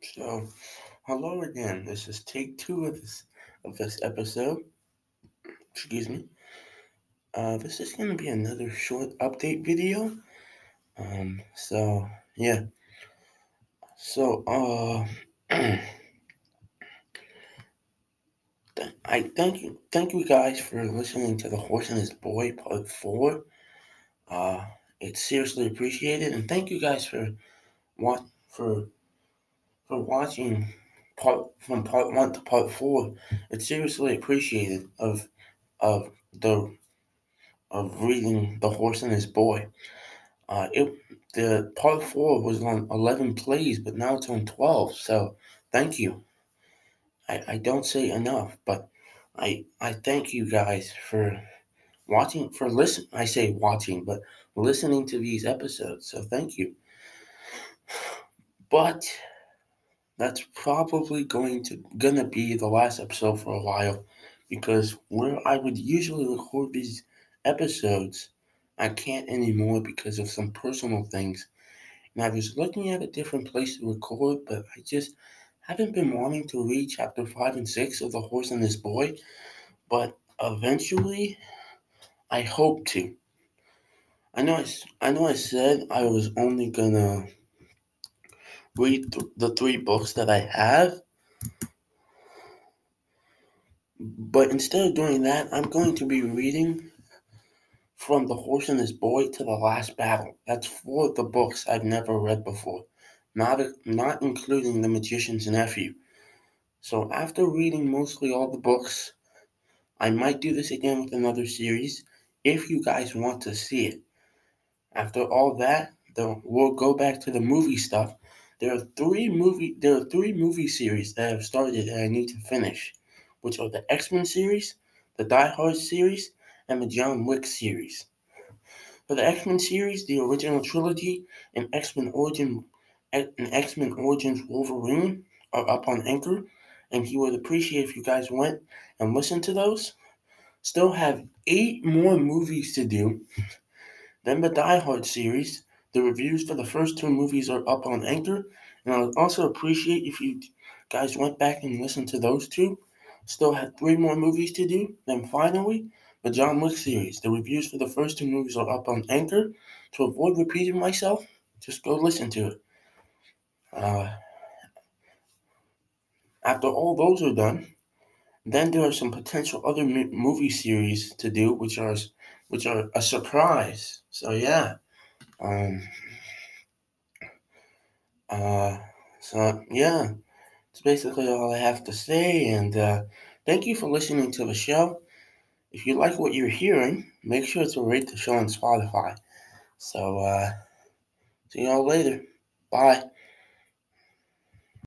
So, hello again. This is take two of this of this episode. Excuse me. Uh, this is going to be another short update video. Um, so yeah. So uh, I thank you, thank you guys for listening to the Horse and His Boy Part Four. Uh, it's seriously appreciated, and thank you guys for what for for watching part from part one to part four. It's seriously appreciated of of the of reading The Horse and His Boy. Uh, it the part four was on eleven plays, but now it's on twelve. So thank you. I, I don't say enough, but I I thank you guys for watching for listen I say watching, but listening to these episodes. So thank you. But that's probably going to gonna be the last episode for a while because where I would usually record these episodes, I can't anymore because of some personal things. And I was looking at a different place to record, but I just haven't been wanting to read chapter five and six of The Horse and His Boy. But eventually, I hope to. I know I, I know I said I was only gonna read th- the three books that I have. But instead of doing that, I'm going to be reading From the Horse and His Boy to the Last Battle. That's four of the books I've never read before, not, not including The Magician's Nephew. So after reading mostly all the books, I might do this again with another series if you guys want to see it. After all that, then we'll go back to the movie stuff there are three movie there are three movie series that have started and I need to finish, which are the X Men series, the Die Hard series, and the John Wick series. For the X Men series, the original trilogy and X Men Origin and X Men Origins Wolverine are up on Anchor, and he would appreciate if you guys went and listened to those. Still have eight more movies to do. Then the Die Hard series, the reviews for the first two movies are up on Anchor, and I would also appreciate if you guys went back and listened to those two. Still had three more movies to do. Then finally, the John Wick series. The reviews for the first two movies are up on Anchor. To avoid repeating myself, just go listen to it. Uh, after all those are done, then there are some potential other movie series to do, which are which are a surprise. So yeah. Um, uh, so yeah, it's basically all I have to say. And uh, thank you for listening to the show. If you like what you're hearing, make sure to rate the show on Spotify. So uh, see y'all later. Bye.